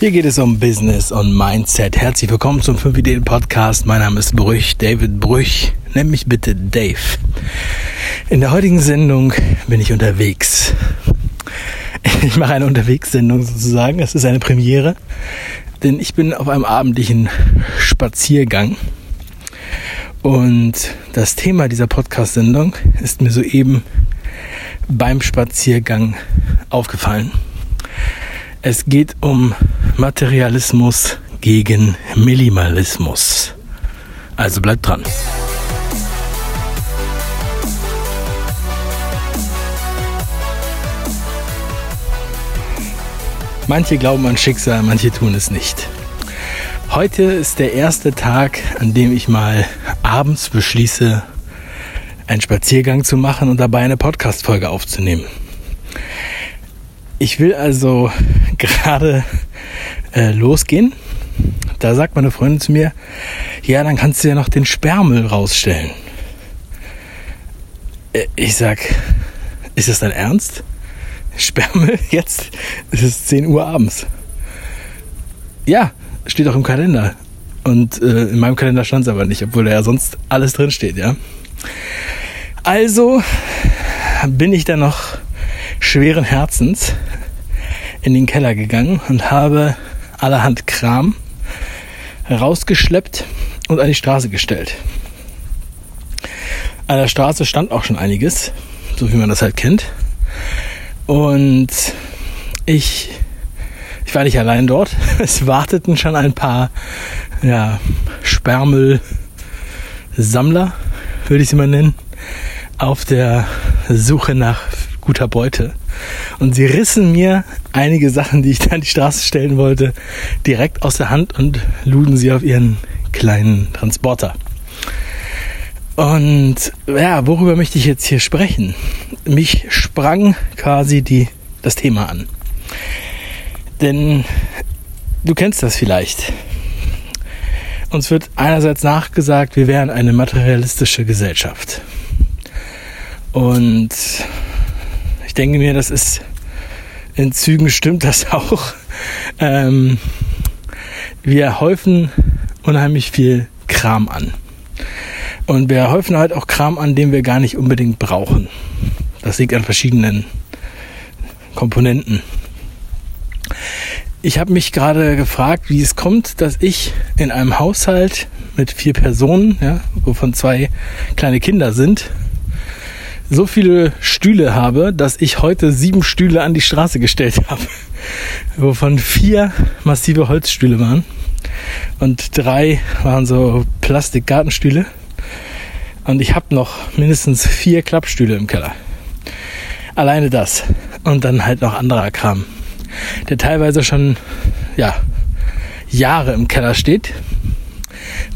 Hier geht es um Business und Mindset. Herzlich willkommen zum 5 Ideen Podcast. Mein Name ist Brüch, David Brüch. Nenn mich bitte Dave. In der heutigen Sendung bin ich unterwegs. Ich mache eine Unterwegssendung sozusagen. Es ist eine Premiere, denn ich bin auf einem abendlichen Spaziergang. Und das Thema dieser Podcast-Sendung ist mir soeben beim Spaziergang aufgefallen. Es geht um Materialismus gegen Minimalismus. Also bleibt dran. Manche glauben an Schicksal, manche tun es nicht. Heute ist der erste Tag, an dem ich mal abends beschließe, einen Spaziergang zu machen und dabei eine Podcast-Folge aufzunehmen. Ich will also gerade äh, losgehen. Da sagt meine Freundin zu mir, ja, dann kannst du ja noch den Sperrmüll rausstellen. Äh, ich sag, ist das dein Ernst? Sperrmüll jetzt? Es ist 10 Uhr abends. Ja, steht auch im Kalender. Und äh, in meinem Kalender stand es aber nicht, obwohl da ja sonst alles drin steht, ja. Also bin ich dann noch schweren Herzens in den Keller gegangen und habe allerhand Kram rausgeschleppt und an die Straße gestellt. An der Straße stand auch schon einiges, so wie man das halt kennt. Und ich, ich war nicht allein dort. Es warteten schon ein paar ja, Sperrmüll-Sammler, würde ich sie mal nennen, auf der Suche nach guter Beute. Und sie rissen mir einige Sachen, die ich da an die Straße stellen wollte, direkt aus der Hand und luden sie auf ihren kleinen Transporter. Und ja, worüber möchte ich jetzt hier sprechen? Mich sprang quasi die, das Thema an. Denn du kennst das vielleicht. Uns wird einerseits nachgesagt, wir wären eine materialistische Gesellschaft. Und ich denke mir, das ist in Zügen stimmt das auch. Ähm, wir häufen unheimlich viel Kram an. Und wir häufen halt auch Kram an, den wir gar nicht unbedingt brauchen. Das liegt an verschiedenen Komponenten. Ich habe mich gerade gefragt, wie es kommt, dass ich in einem Haushalt mit vier Personen, ja, wovon zwei kleine Kinder sind, so viele Stühle habe, dass ich heute sieben Stühle an die Straße gestellt habe, wovon vier massive Holzstühle waren und drei waren so Plastikgartenstühle und ich habe noch mindestens vier Klappstühle im Keller. Alleine das und dann halt noch anderer Kram, der teilweise schon ja Jahre im Keller steht,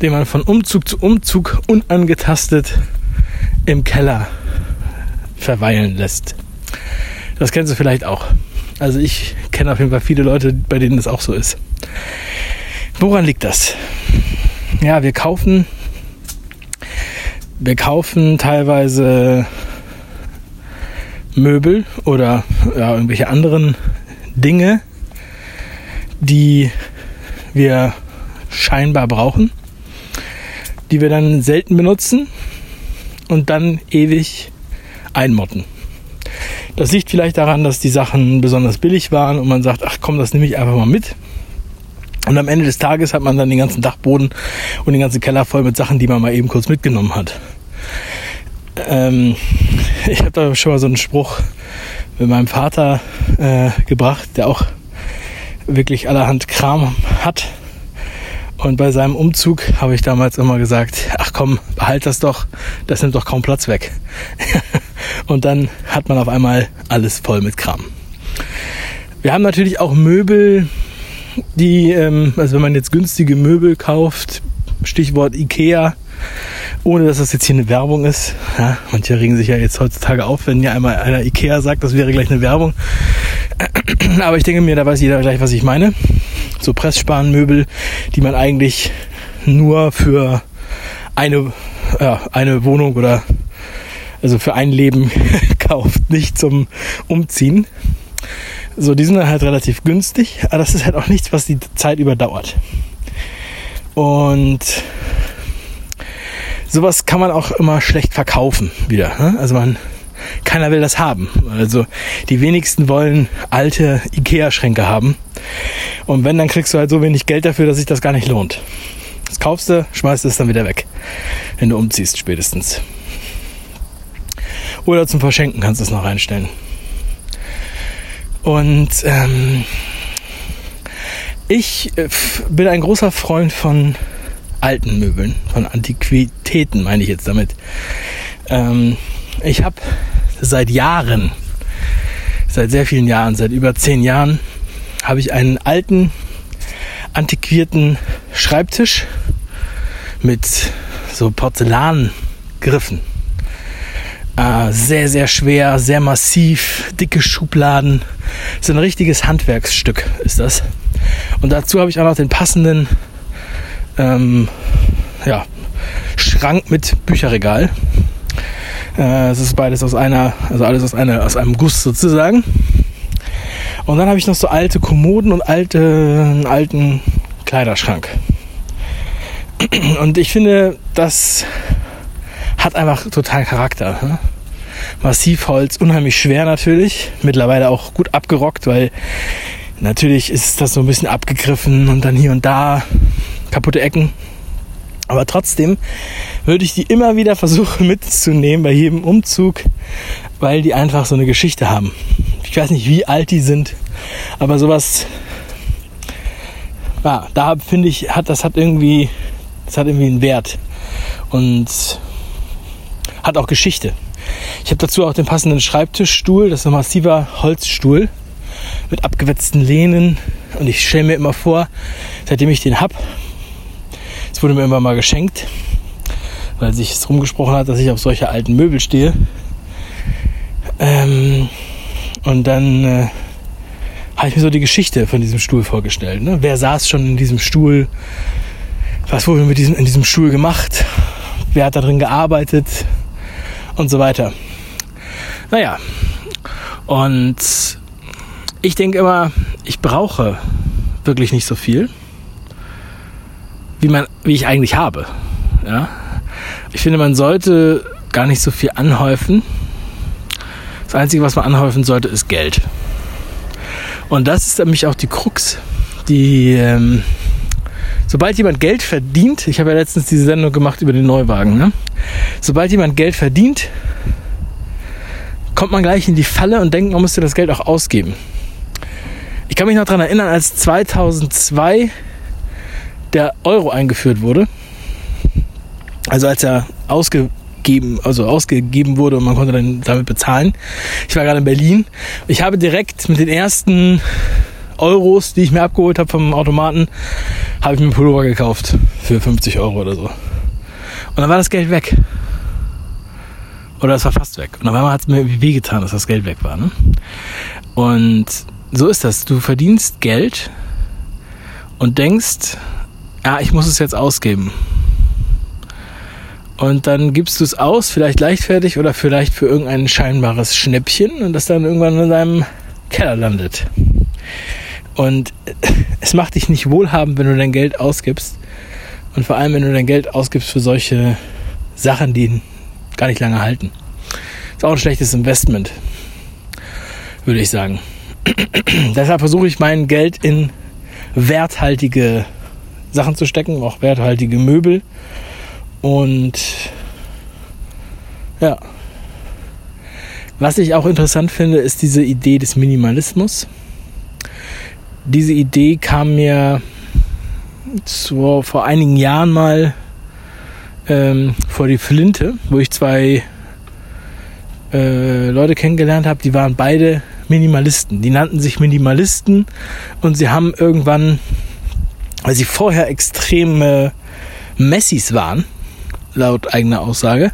den man von Umzug zu Umzug unangetastet im Keller verweilen lässt. Das kennst du vielleicht auch. Also ich kenne auf jeden Fall viele Leute, bei denen das auch so ist. Woran liegt das? Ja, wir kaufen, wir kaufen teilweise Möbel oder ja, irgendwelche anderen Dinge, die wir scheinbar brauchen, die wir dann selten benutzen und dann ewig einmotten. Das liegt vielleicht daran, dass die Sachen besonders billig waren und man sagt, ach komm, das nehme ich einfach mal mit. Und am Ende des Tages hat man dann den ganzen Dachboden und den ganzen Keller voll mit Sachen, die man mal eben kurz mitgenommen hat. Ähm, ich habe da schon mal so einen Spruch mit meinem Vater äh, gebracht, der auch wirklich allerhand Kram hat. Und bei seinem Umzug habe ich damals immer gesagt, ach komm, behalt das doch, das nimmt doch kaum Platz weg. und dann hat man auf einmal alles voll mit Kram. Wir haben natürlich auch Möbel, die, ähm, also wenn man jetzt günstige Möbel kauft, Stichwort Ikea, ohne dass das jetzt hier eine Werbung ist. Ja, manche regen sich ja jetzt heutzutage auf, wenn ja einmal einer Ikea sagt, das wäre gleich eine Werbung. Aber ich denke mir, da weiß jeder gleich, was ich meine. So Pressspanmöbel, die man eigentlich nur für eine, ja, eine Wohnung oder also für ein Leben kauft, nicht zum Umziehen. So, die sind dann halt relativ günstig, aber das ist halt auch nichts, was die Zeit überdauert. Und sowas kann man auch immer schlecht verkaufen wieder. Ne? Also man, keiner will das haben. Also die wenigsten wollen alte Ikea-Schränke haben. Und wenn, dann kriegst du halt so wenig Geld dafür, dass sich das gar nicht lohnt. Das kaufst du, schmeißt es dann wieder weg, wenn du umziehst spätestens. Oder zum Verschenken kannst du es noch reinstellen. Und ähm, ich äh, bin ein großer Freund von alten Möbeln, von Antiquitäten meine ich jetzt damit. Ähm, ich habe seit Jahren, seit sehr vielen Jahren, seit über zehn Jahren, habe ich einen alten, antiquierten Schreibtisch mit so Porzellangriffen. Äh, sehr, sehr schwer, sehr massiv, dicke Schubladen. So ein richtiges Handwerksstück ist das. Und dazu habe ich auch noch den passenden ähm, ja, Schrank mit Bücherregal. Äh, es ist beides aus einer, also alles aus, einer, aus einem Guss sozusagen. Und dann habe ich noch so alte Kommoden und alte, einen alten Kleiderschrank. Und ich finde, das hat einfach total Charakter. Ne? Massivholz, unheimlich schwer natürlich. Mittlerweile auch gut abgerockt, weil natürlich ist das so ein bisschen abgegriffen und dann hier und da kaputte Ecken. Aber trotzdem würde ich die immer wieder versuchen mitzunehmen bei jedem Umzug, weil die einfach so eine Geschichte haben. Ich weiß nicht, wie alt die sind, aber sowas, ja, da finde ich, hat das hat irgendwie, das hat irgendwie einen Wert und hat auch Geschichte. Ich habe dazu auch den passenden Schreibtischstuhl, das ist ein massiver Holzstuhl mit abgewetzten Lehnen und ich stelle mir immer vor, seitdem ich den habe, es wurde mir immer mal geschenkt, weil sich es rumgesprochen hat, dass ich auf solche alten Möbel stehe. Ähm, und dann äh, habe ich mir so die Geschichte von diesem Stuhl vorgestellt. Ne? Wer saß schon in diesem Stuhl? Was wurde mit diesem, in diesem Stuhl gemacht? Wer hat da drin gearbeitet? Und so weiter. Naja, und ich denke immer, ich brauche wirklich nicht so viel wie, man, wie ich eigentlich habe. Ja? Ich finde, man sollte gar nicht so viel anhäufen. Das Einzige, was man anhäufen sollte, ist Geld. Und das ist nämlich auch die Krux. Die, ähm, sobald jemand Geld verdient, ich habe ja letztens diese Sendung gemacht über den Neuwagen, ne? sobald jemand Geld verdient, kommt man gleich in die Falle und denkt, man müsste das Geld auch ausgeben. Ich kann mich noch daran erinnern, als 2002 der Euro eingeführt wurde, also als er ausgegeben, also ausgegeben wurde und man konnte dann damit bezahlen. Ich war gerade in Berlin. Ich habe direkt mit den ersten Euros, die ich mir abgeholt habe vom Automaten, habe ich mir einen Pullover gekauft für 50 Euro oder so. Und dann war das Geld weg. Oder es war fast weg. Und auf einmal hat es mir wehgetan, dass das Geld weg war. Ne? Und so ist das. Du verdienst Geld und denkst, ja, ich muss es jetzt ausgeben. Und dann gibst du es aus, vielleicht leichtfertig oder vielleicht für irgendein scheinbares Schnäppchen und das dann irgendwann in deinem Keller landet. Und es macht dich nicht wohlhabend, wenn du dein Geld ausgibst. Und vor allem, wenn du dein Geld ausgibst für solche Sachen, die gar nicht lange halten. Ist auch ein schlechtes Investment, würde ich sagen. Deshalb versuche ich mein Geld in werthaltige Sachen zu stecken, auch werthaltige Möbel. Und ja. Was ich auch interessant finde, ist diese Idee des Minimalismus. Diese Idee kam mir so vor einigen Jahren mal ähm, vor die Flinte, wo ich zwei äh, Leute kennengelernt habe, die waren beide Minimalisten. Die nannten sich Minimalisten und sie haben irgendwann weil sie vorher extreme Messis waren, laut eigener Aussage,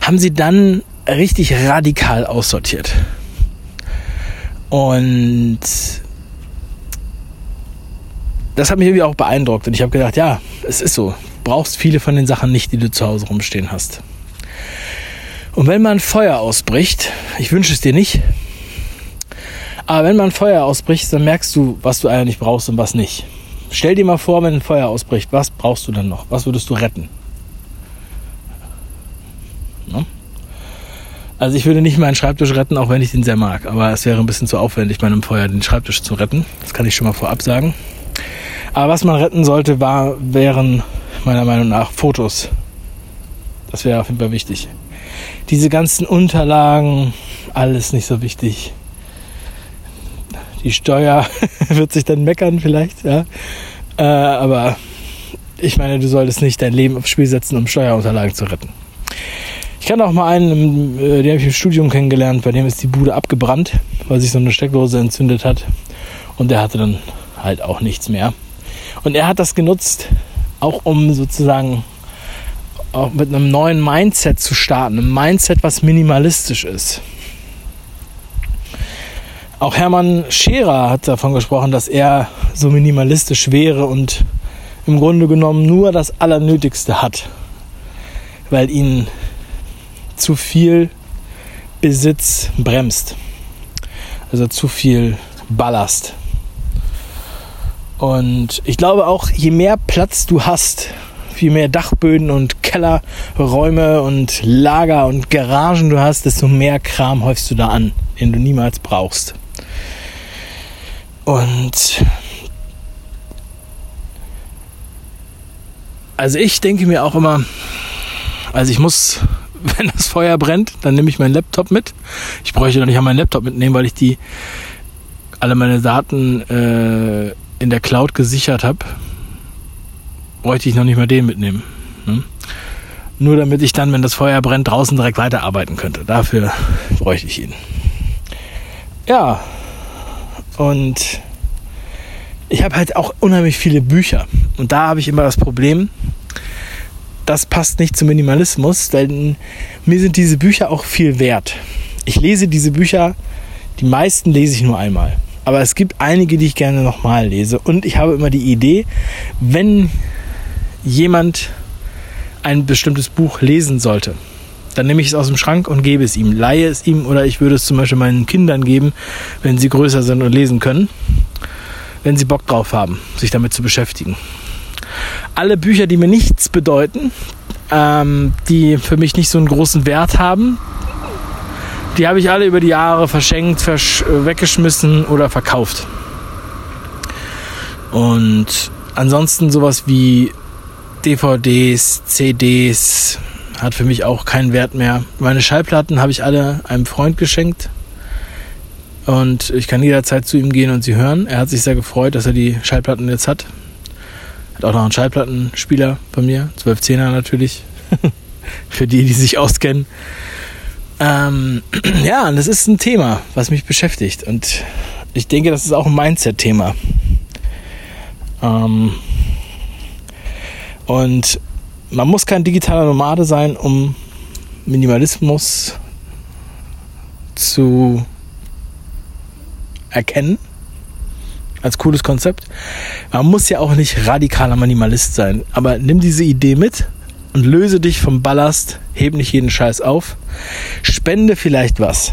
haben sie dann richtig radikal aussortiert. Und das hat mich irgendwie auch beeindruckt. Und ich habe gedacht, ja, es ist so. Du brauchst viele von den Sachen nicht, die du zu Hause rumstehen hast. Und wenn mal ein Feuer ausbricht, ich wünsche es dir nicht, Aber wenn mal ein Feuer ausbricht, dann merkst du, was du eigentlich brauchst und was nicht. Stell dir mal vor, wenn ein Feuer ausbricht, was brauchst du dann noch? Was würdest du retten? Ne? Also ich würde nicht meinen Schreibtisch retten, auch wenn ich den sehr mag. Aber es wäre ein bisschen zu aufwendig, bei einem Feuer den Schreibtisch zu retten. Das kann ich schon mal vorab sagen. Aber was man retten sollte, war, wären meiner Meinung nach Fotos. Das wäre auf jeden Fall wichtig. Diese ganzen Unterlagen, alles nicht so wichtig. Die Steuer wird sich dann meckern vielleicht, ja. Äh, aber ich meine, du solltest nicht dein Leben aufs Spiel setzen, um Steuerunterlagen zu retten. Ich kann auch mal einen, äh, den habe ich im Studium kennengelernt, bei dem ist die Bude abgebrannt, weil sich so eine Steckdose entzündet hat. Und der hatte dann halt auch nichts mehr. Und er hat das genutzt, auch um sozusagen auch mit einem neuen Mindset zu starten. Ein Mindset, was minimalistisch ist. Auch Hermann Scherer hat davon gesprochen, dass er so minimalistisch wäre und im Grunde genommen nur das Allernötigste hat, weil ihn zu viel Besitz bremst. Also zu viel Ballast. Und ich glaube auch, je mehr Platz du hast, je mehr Dachböden und Kellerräume und Lager und Garagen du hast, desto mehr Kram häufst du da an, den du niemals brauchst. Und also ich denke mir auch immer, also ich muss, wenn das Feuer brennt, dann nehme ich meinen Laptop mit. Ich bräuchte doch nicht an meinen Laptop mitnehmen, weil ich die alle meine Daten äh, in der Cloud gesichert habe, bräuchte ich noch nicht mal den mitnehmen. Ne? Nur damit ich dann, wenn das Feuer brennt, draußen direkt weiterarbeiten könnte. Dafür bräuchte ich ihn. Ja, und ich habe halt auch unheimlich viele Bücher. Und da habe ich immer das Problem, das passt nicht zum Minimalismus, denn mir sind diese Bücher auch viel wert. Ich lese diese Bücher, die meisten lese ich nur einmal. Aber es gibt einige, die ich gerne nochmal lese. Und ich habe immer die Idee, wenn jemand ein bestimmtes Buch lesen sollte, dann nehme ich es aus dem Schrank und gebe es ihm, leihe es ihm oder ich würde es zum Beispiel meinen Kindern geben, wenn sie größer sind und lesen können, wenn sie Bock drauf haben, sich damit zu beschäftigen. Alle Bücher, die mir nichts bedeuten, ähm, die für mich nicht so einen großen Wert haben, die habe ich alle über die Jahre verschenkt, versch weggeschmissen oder verkauft. Und ansonsten sowas wie DVDs, CDs hat für mich auch keinen Wert mehr. Meine Schallplatten habe ich alle einem Freund geschenkt. Und ich kann jederzeit zu ihm gehen und sie hören. Er hat sich sehr gefreut, dass er die Schallplatten jetzt hat. Hat auch noch einen Schallplattenspieler bei mir, 1210er natürlich. Für die, die sich auskennen. Ähm, ja, und das ist ein Thema, was mich beschäftigt. Und ich denke, das ist auch ein Mindset-Thema. Ähm, und man muss kein digitaler Nomade sein, um Minimalismus zu erkennen. Als cooles Konzept. Man muss ja auch nicht radikaler Minimalist sein. Aber nimm diese Idee mit und löse dich vom Ballast, heb nicht jeden Scheiß auf, spende vielleicht was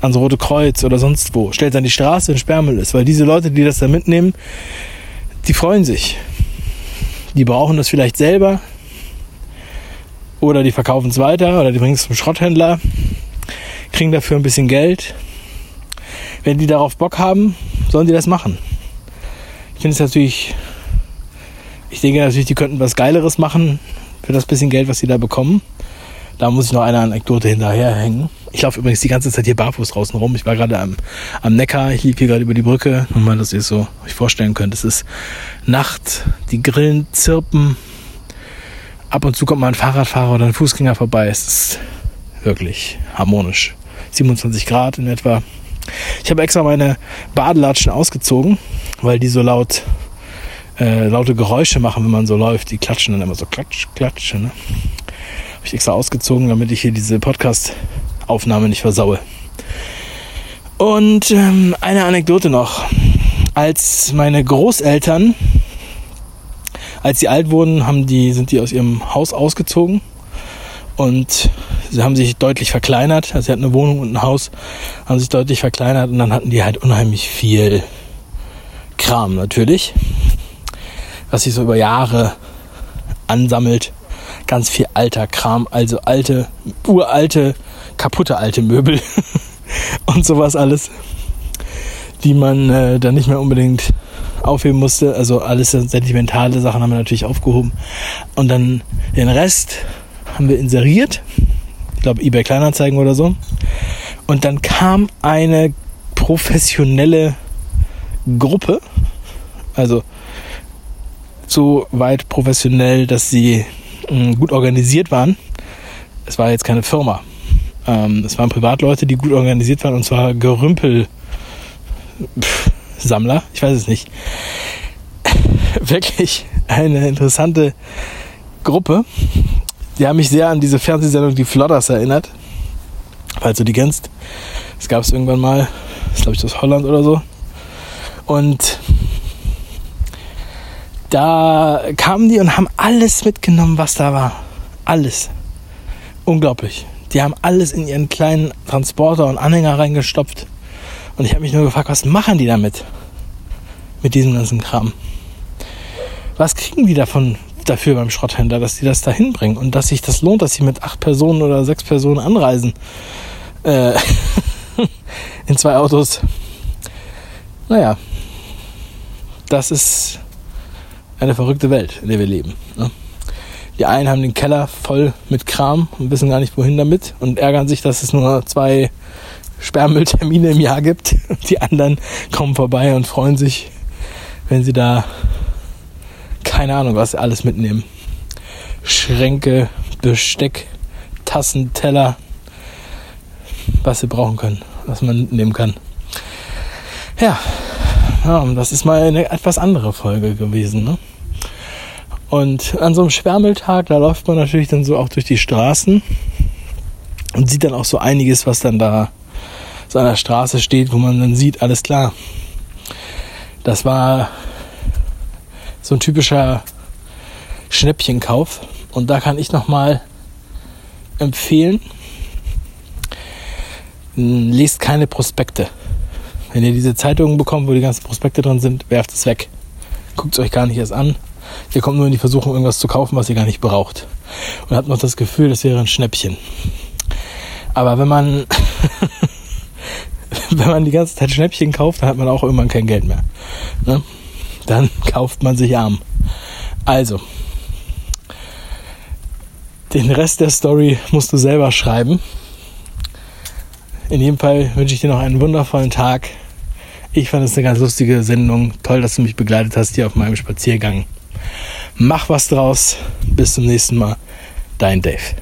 ans Rote Kreuz oder sonst wo, stellt an die Straße, wenn Sperrmüll ist, weil diese Leute, die das da mitnehmen, die freuen sich. Die brauchen das vielleicht selber oder die verkaufen es weiter oder die bringen es zum Schrotthändler, kriegen dafür ein bisschen Geld. Wenn die darauf Bock haben, sollen die das machen. Ich finde es natürlich ich denke natürlich, die könnten was Geileres machen für das bisschen Geld, was sie da bekommen. Da muss ich noch eine Anekdote hinterherhängen. Ich laufe übrigens die ganze Zeit hier barfuß draußen rum. Ich war gerade am, am Neckar, ich lief hier gerade über die Brücke. Nur mal, dass ihr es so euch vorstellen könnt. Es ist Nacht, die Grillen zirpen. Ab und zu kommt mal ein Fahrradfahrer oder ein Fußgänger vorbei. Es ist wirklich harmonisch. 27 Grad in etwa. Ich habe extra meine Badelatschen ausgezogen, weil die so laut äh, laute Geräusche machen, wenn man so läuft. Die klatschen dann immer so klatsch, klatsch. Ne? Habe ich extra ausgezogen, damit ich hier diese Podcast-Aufnahme nicht versaue. Und ähm, eine Anekdote noch. Als meine Großeltern, als sie alt wurden, haben die, sind die aus ihrem Haus ausgezogen und sie haben sich deutlich verkleinert. Also sie hatten eine Wohnung und ein Haus, haben sich deutlich verkleinert und dann hatten die halt unheimlich viel Kram natürlich, was sich so über Jahre ansammelt. Ganz viel alter Kram, also alte, uralte, kaputte alte Möbel und sowas alles, die man äh, dann nicht mehr unbedingt aufheben musste. Also alles sentimentale Sachen haben wir natürlich aufgehoben. Und dann den Rest haben wir inseriert. Ich glaube, eBay Kleinanzeigen oder so. Und dann kam eine professionelle Gruppe. Also so weit professionell, dass sie mm, gut organisiert waren. Es war jetzt keine Firma. Ähm, es waren Privatleute, die gut organisiert waren und zwar Gerümpel. Pff, Sammler, ich weiß es nicht. Wirklich eine interessante Gruppe. Die haben mich sehr an diese Fernsehsendung Die Flodders erinnert. Falls du die kennst. Das gab es irgendwann mal. Das glaube ich, aus Holland oder so. Und da kamen die und haben alles mitgenommen, was da war. Alles. Unglaublich. Die haben alles in ihren kleinen Transporter und Anhänger reingestopft. Und ich habe mich nur gefragt, was machen die damit? Mit diesem ganzen Kram. Was kriegen die davon dafür beim Schrotthändler, dass die das da hinbringen und dass sich das lohnt, dass sie mit acht Personen oder sechs Personen anreisen? Äh, in zwei Autos. Naja, das ist eine verrückte Welt, in der wir leben. Ne? Die einen haben den Keller voll mit Kram und wissen gar nicht wohin damit und ärgern sich, dass es nur zwei Sperrmülltermine im Jahr gibt. Die anderen kommen vorbei und freuen sich, wenn sie da keine Ahnung was alles mitnehmen. Schränke, Besteck, Tassen, Teller, was sie brauchen können, was man mitnehmen kann. Ja, ja das ist mal eine etwas andere Folge gewesen. Ne? Und an so einem Schwärmeltag, da läuft man natürlich dann so auch durch die Straßen und sieht dann auch so einiges, was dann da so an der Straße steht, wo man dann sieht, alles klar. Das war so ein typischer Schnäppchenkauf. Und da kann ich nochmal empfehlen, lest keine Prospekte. Wenn ihr diese Zeitungen bekommt, wo die ganzen Prospekte drin sind, werft es weg. Guckt es euch gar nicht erst an. Ihr kommt nur in die Versuchung, irgendwas zu kaufen, was ihr gar nicht braucht. Und habt noch das Gefühl, das wäre ein Schnäppchen. Aber wenn man wenn man die ganze Zeit Schnäppchen kauft, dann hat man auch irgendwann kein Geld mehr. Ne? Dann kauft man sich arm. Also, den Rest der Story musst du selber schreiben. In jedem Fall wünsche ich dir noch einen wundervollen Tag. Ich fand es eine ganz lustige Sendung. Toll, dass du mich begleitet hast hier auf meinem Spaziergang. Mach was draus. Bis zum nächsten Mal. Dein Dave.